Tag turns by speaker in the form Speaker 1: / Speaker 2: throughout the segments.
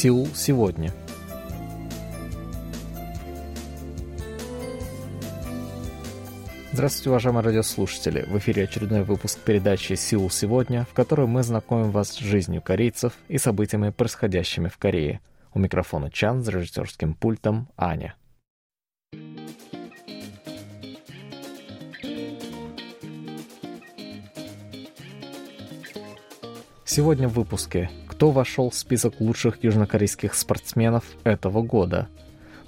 Speaker 1: Сеул сегодня. Здравствуйте, уважаемые радиослушатели! В эфире очередной выпуск передачи «Сеул сегодня», в которой мы знакомим вас с жизнью корейцев и событиями, происходящими в Корее. У микрофона Чан, с режиссерским пультом Аня. Сегодня в выпуске кто вошел в список лучших южнокорейских спортсменов этого года.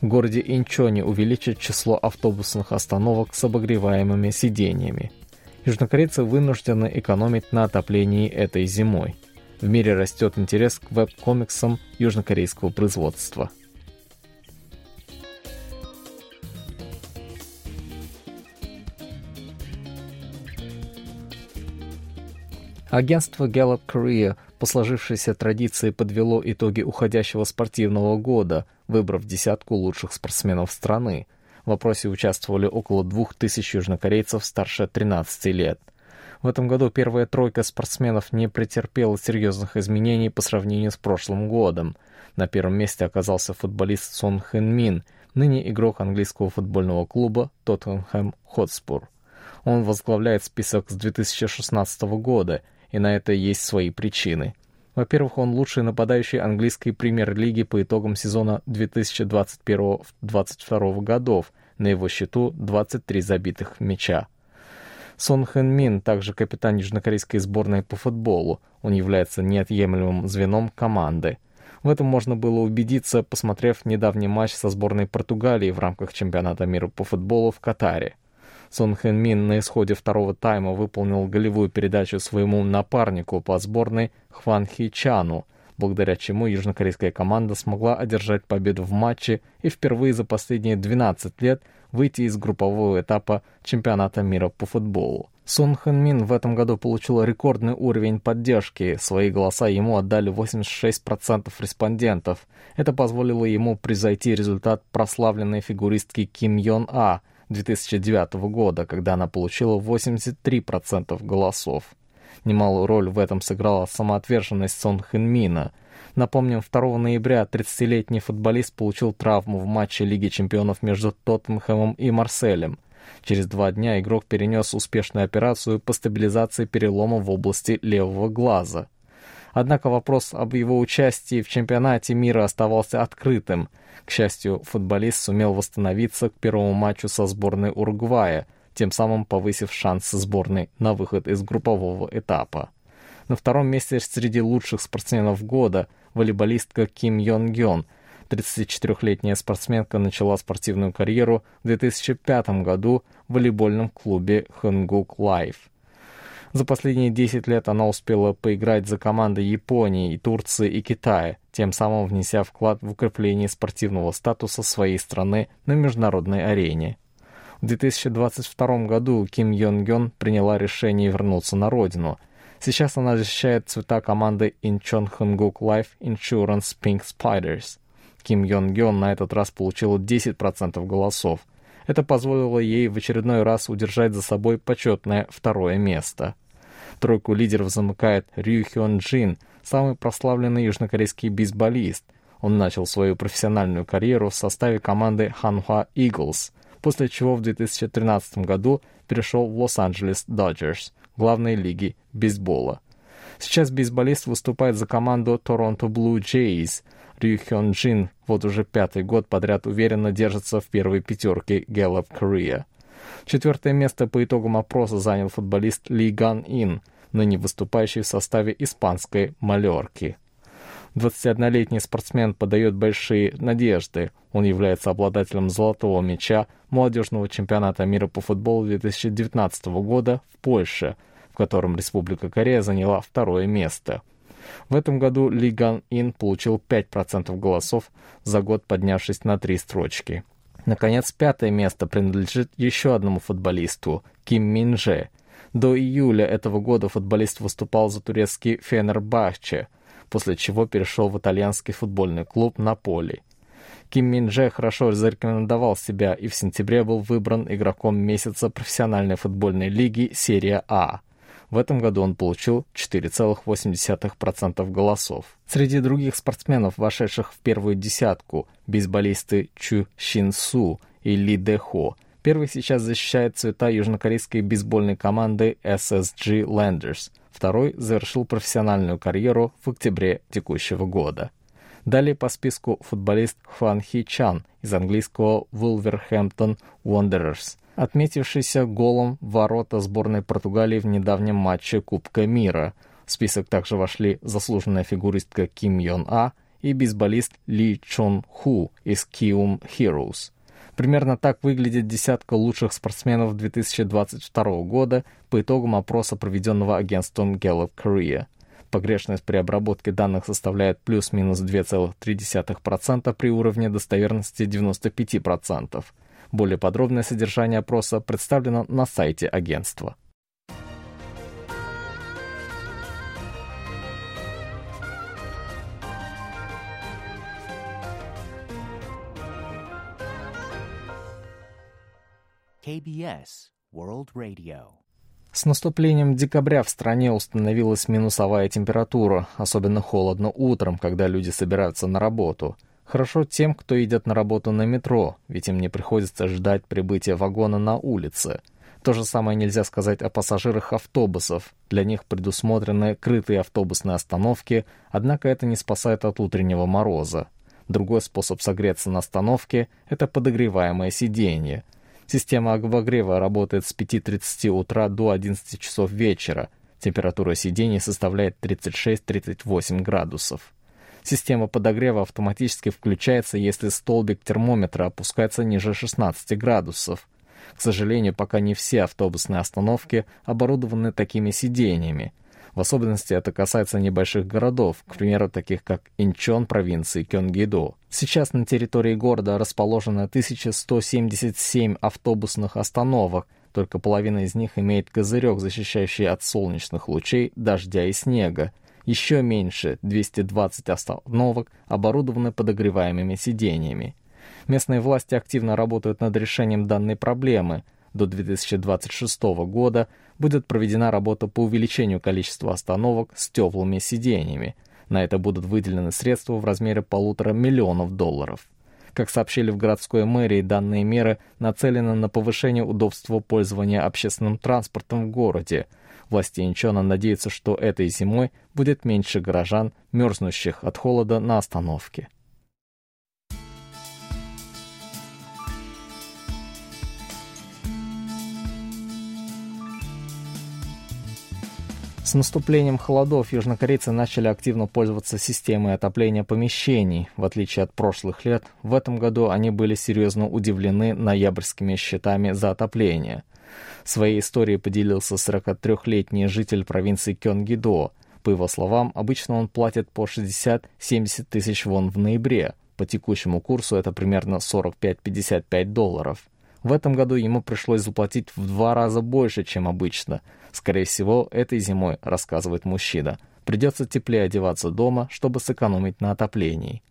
Speaker 1: В городе Инчоне увеличат число автобусных остановок с обогреваемыми сиденьями. Южнокорейцы вынуждены экономить на отоплении этой зимой. В мире растет интерес к веб-комиксам южнокорейского производства – Агентство Gallup Korea по сложившейся традиции подвело итоги уходящего спортивного года, выбрав десятку лучших спортсменов страны. В опросе участвовали около двух тысяч южнокорейцев старше 13 лет. В этом году первая тройка спортсменов не претерпела серьезных изменений по сравнению с прошлым годом. На первом месте оказался футболист Сон Хэн Мин, ныне игрок английского футбольного клуба Тоттенхэм Хотспур. Он возглавляет список с 2016 года и на это есть свои причины. Во-первых, он лучший нападающий английской премьер-лиги по итогам сезона 2021-2022 годов, на его счету 23 забитых мяча. Сон Хэн Мин также капитан южнокорейской сборной по футболу. Он является неотъемлемым звеном команды. В этом можно было убедиться, посмотрев недавний матч со сборной Португалии в рамках чемпионата мира по футболу в Катаре. Сон Хэн Мин на исходе второго тайма выполнил голевую передачу своему напарнику по сборной Хван Хи Чану, благодаря чему южнокорейская команда смогла одержать победу в матче и впервые за последние 12 лет выйти из группового этапа чемпионата мира по футболу. Сон Хэн Мин в этом году получил рекордный уровень поддержки. Свои голоса ему отдали 86% респондентов. Это позволило ему превзойти результат прославленной фигуристки Ким Йон А, 2009 года, когда она получила 83% голосов. Немалую роль в этом сыграла самоотверженность Сон Хэнмина. Напомним, 2 ноября 30-летний футболист получил травму в матче Лиги чемпионов между Тоттенхэмом и Марселем. Через два дня игрок перенес успешную операцию по стабилизации перелома в области левого глаза. Однако вопрос об его участии в чемпионате мира оставался открытым. К счастью, футболист сумел восстановиться к первому матчу со сборной Уругвая, тем самым повысив шансы сборной на выход из группового этапа. На втором месте среди лучших спортсменов года волейболистка Ким Йон Гён. 34-летняя спортсменка начала спортивную карьеру в 2005 году в волейбольном клубе Хэнгук Лайф. За последние 10 лет она успела поиграть за команды Японии, Турции и Китая, тем самым внеся вклад в укрепление спортивного статуса своей страны на международной арене. В 2022 году Ким Йон Гён приняла решение вернуться на родину. Сейчас она защищает цвета команды Incheon Hanguk Life Insurance Pink Spiders. Ким Йон Гён на этот раз получила 10% голосов. Это позволило ей в очередной раз удержать за собой почетное второе место. Тройку лидеров замыкает Рю Хён Джин, самый прославленный южнокорейский бейсболист. Он начал свою профессиональную карьеру в составе команды Hanwha Eagles, после чего в 2013 году перешел в Лос-Анджелес Доджерс, главной лиги бейсбола. Сейчас бейсболист выступает за команду Торонто Блу Джейс. Рю Хён Джин вот уже пятый год подряд уверенно держится в первой пятерке Gallup Korea. Четвертое место по итогам опроса занял футболист Ли Ган Ин, ныне выступающий в составе испанской «Малерки». 21-летний спортсмен подает большие надежды. Он является обладателем золотого мяча молодежного чемпионата мира по футболу 2019 года в Польше, в котором Республика Корея заняла второе место. В этом году Ли Ган Ин получил 5% голосов, за год поднявшись на три строчки. Наконец, пятое место принадлежит еще одному футболисту – Ким Мин Же – до июля этого года футболист выступал за турецкий Фенербахче, после чего перешел в итальянский футбольный клуб Наполи. Ким Мин Дже хорошо зарекомендовал себя и в сентябре был выбран игроком месяца профессиональной футбольной лиги Серия А. В этом году он получил 4,8% голосов. Среди других спортсменов, вошедших в первую десятку, бейсболисты Чу Щин Су и Ли Дэ Хо. Первый сейчас защищает цвета южнокорейской бейсбольной команды SSG Landers. Второй завершил профессиональную карьеру в октябре текущего года. Далее по списку футболист Хван Хи Чан из английского Wolverhampton Wanderers отметившийся голом ворота сборной Португалии в недавнем матче Кубка мира. В список также вошли заслуженная фигуристка Ким Йон А и бейсболист Ли Чон Ху из Kium Heroes. Примерно так выглядит десятка лучших спортсменов 2022 года по итогам опроса, проведенного агентством Gallup Korea. Погрешность при обработке данных составляет плюс-минус 2,3% при уровне достоверности 95%. Более подробное содержание опроса представлено на сайте агентства.
Speaker 2: KBS World Radio.
Speaker 1: С наступлением декабря в стране установилась минусовая температура, особенно холодно утром, когда люди собираются на работу – Хорошо тем, кто идет на работу на метро, ведь им не приходится ждать прибытия вагона на улице. То же самое нельзя сказать о пассажирах автобусов. Для них предусмотрены крытые автобусные остановки, однако это не спасает от утреннего мороза. Другой способ согреться на остановке – это подогреваемое сиденье. Система обогрева работает с 5.30 утра до 11 часов вечера. Температура сидений составляет 36-38 градусов. Система подогрева автоматически включается, если столбик термометра опускается ниже 16 градусов. К сожалению, пока не все автобусные остановки оборудованы такими сидениями. В особенности это касается небольших городов, к примеру, таких как Инчон провинции Кёнгидо. Сейчас на территории города расположено 1177 автобусных остановок, только половина из них имеет козырек, защищающий от солнечных лучей, дождя и снега, еще меньше, 220 остановок, оборудованы подогреваемыми сидениями. Местные власти активно работают над решением данной проблемы. До 2026 года будет проведена работа по увеличению количества остановок с теплыми сидениями. На это будут выделены средства в размере полутора миллионов долларов. Как сообщили в городской мэрии, данные меры нацелены на повышение удобства пользования общественным транспортом в городе – Власти Инчона надеются, что этой зимой будет меньше горожан, мерзнущих от холода на остановке. С наступлением холодов южнокорейцы начали активно пользоваться системой отопления помещений. В отличие от прошлых лет, в этом году они были серьезно удивлены ноябрьскими счетами за отопление. Своей историей поделился 43-летний житель провинции Кёнгидо. По его словам, обычно он платит по 60-70 тысяч вон в ноябре. По текущему курсу это примерно 45-55 долларов. В этом году ему пришлось заплатить в два раза больше, чем обычно. Скорее всего, этой зимой, рассказывает мужчина, придется теплее одеваться дома, чтобы сэкономить на отоплении.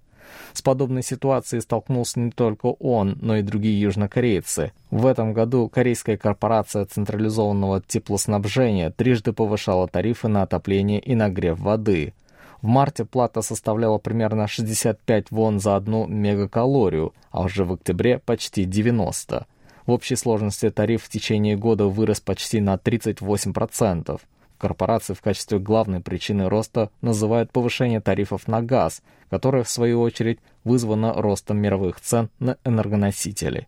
Speaker 1: С подобной ситуацией столкнулся не только он, но и другие южнокорейцы. В этом году корейская корпорация централизованного теплоснабжения трижды повышала тарифы на отопление и нагрев воды. В марте плата составляла примерно 65 вон за одну мегакалорию, а уже в октябре почти 90. В общей сложности тариф в течение года вырос почти на 38%. Корпорации в качестве главной причины роста называют повышение тарифов на газ, которое, в свою очередь, вызвано ростом мировых цен на энергоносители.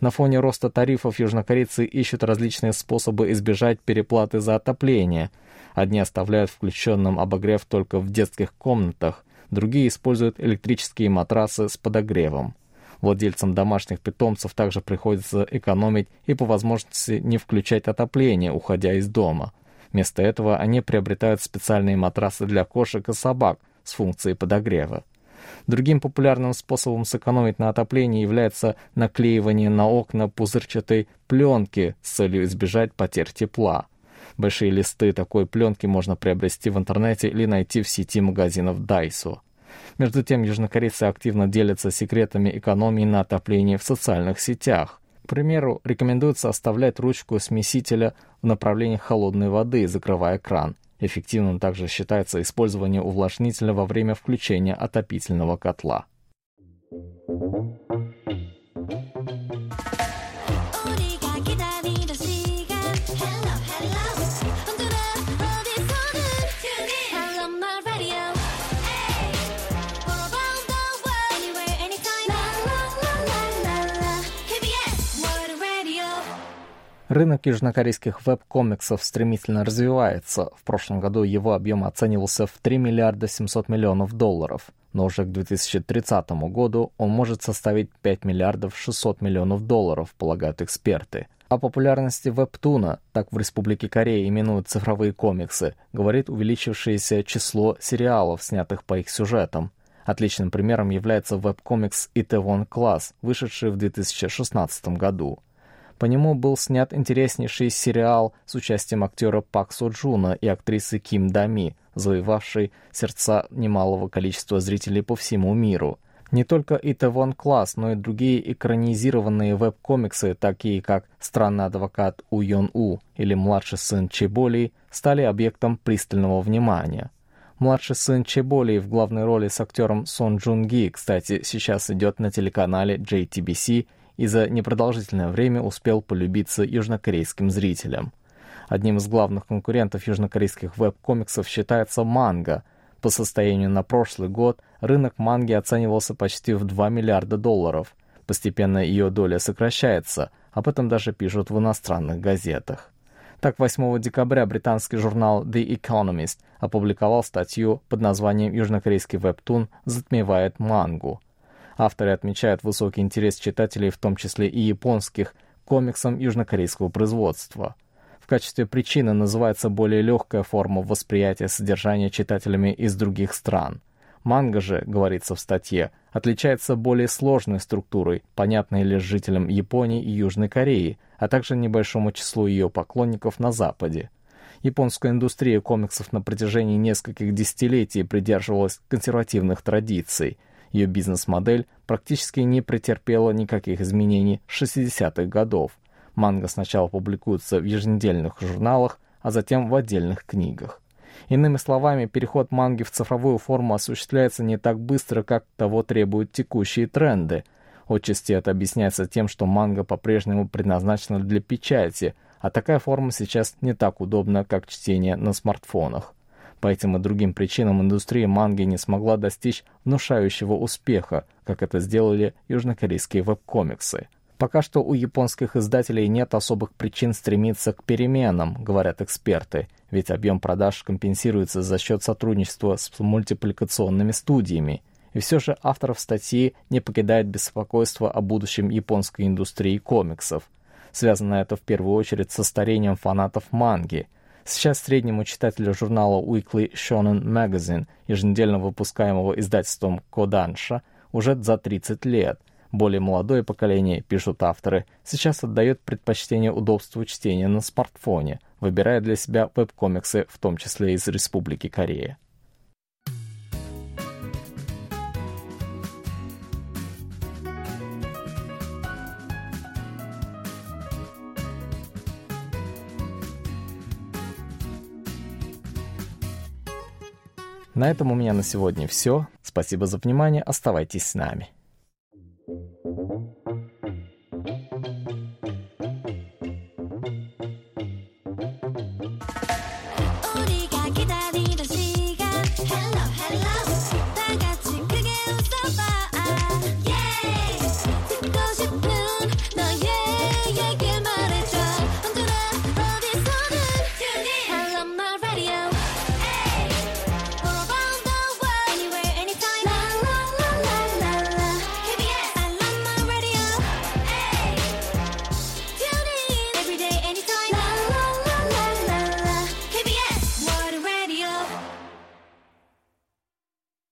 Speaker 1: На фоне роста тарифов южнокорейцы ищут различные способы избежать переплаты за отопление. Одни оставляют включенным обогрев только в детских комнатах, другие используют электрические матрасы с подогревом. Владельцам домашних питомцев также приходится экономить и по возможности не включать отопление, уходя из дома – Вместо этого они приобретают специальные матрасы для кошек и собак с функцией подогрева. Другим популярным способом сэкономить на отоплении является наклеивание на окна пузырчатой пленки с целью избежать потерь тепла. Большие листы такой пленки можно приобрести в интернете или найти в сети магазинов Daiso. Между тем, южнокорейцы активно делятся секретами экономии на отоплении в социальных сетях. К примеру, рекомендуется оставлять ручку смесителя в направлении холодной воды, закрывая кран. Эффективным также считается использование увлажнителя во время включения отопительного котла. Рынок южнокорейских веб-комиксов стремительно развивается. В прошлом году его объем оценивался в 3 миллиарда 700 миллионов долларов, но уже к 2030 году он может составить 5 миллиардов 600 миллионов долларов, полагают эксперты. О популярности вебтуна, так в Республике Корея именуют цифровые комиксы, говорит увеличившееся число сериалов, снятых по их сюжетам. Отличным примером является веб-комикс «Itaewon Class», вышедший в 2016 году. По нему был снят интереснейший сериал с участием актера Пак Со Джуна и актрисы Ким Дами, завоевавший сердца немалого количества зрителей по всему миру. Не только Итэвон Класс, но и другие экранизированные веб-комиксы, такие как «Странный адвокат У Йон У» или «Младший сын Чеболи», стали объектом пристального внимания. Младший сын Чеболи в главной роли с актером Сон Джун Ги, кстати, сейчас идет на телеканале JTBC и за непродолжительное время успел полюбиться южнокорейским зрителям. Одним из главных конкурентов южнокорейских веб-комиксов считается манга. По состоянию на прошлый год рынок манги оценивался почти в 2 миллиарда долларов. Постепенно ее доля сокращается, об этом даже пишут в иностранных газетах. Так, 8 декабря британский журнал The Economist опубликовал статью под названием «Южнокорейский вебтун затмевает мангу». Авторы отмечают высокий интерес читателей, в том числе и японских, комиксам южнокорейского производства. В качестве причины называется более легкая форма восприятия содержания читателями из других стран. Манга же, говорится в статье, отличается более сложной структурой, понятной лишь жителям Японии и Южной Кореи, а также небольшому числу ее поклонников на Западе. Японская индустрия комиксов на протяжении нескольких десятилетий придерживалась консервативных традиций – ее бизнес-модель практически не претерпела никаких изменений с 60-х годов. Манга сначала публикуется в еженедельных журналах, а затем в отдельных книгах. Иными словами, переход манги в цифровую форму осуществляется не так быстро, как того требуют текущие тренды. Отчасти это объясняется тем, что манга по-прежнему предназначена для печати, а такая форма сейчас не так удобна, как чтение на смартфонах. По этим и другим причинам индустрия манги не смогла достичь внушающего успеха, как это сделали южнокорейские веб-комиксы. Пока что у японских издателей нет особых причин стремиться к переменам, говорят эксперты, ведь объем продаж компенсируется за счет сотрудничества с мультипликационными студиями. И все же авторов статьи не покидает беспокойство о будущем японской индустрии комиксов. Связано это в первую очередь со старением фанатов манги – Сейчас среднему читателю журнала Weekly Shonen Magazine, еженедельно выпускаемого издательством Kodansha, уже за 30 лет. Более молодое поколение, пишут авторы, сейчас отдает предпочтение удобству чтения на смартфоне, выбирая для себя веб-комиксы, в том числе из Республики Корея. На этом у меня на сегодня все. Спасибо за внимание. Оставайтесь с нами.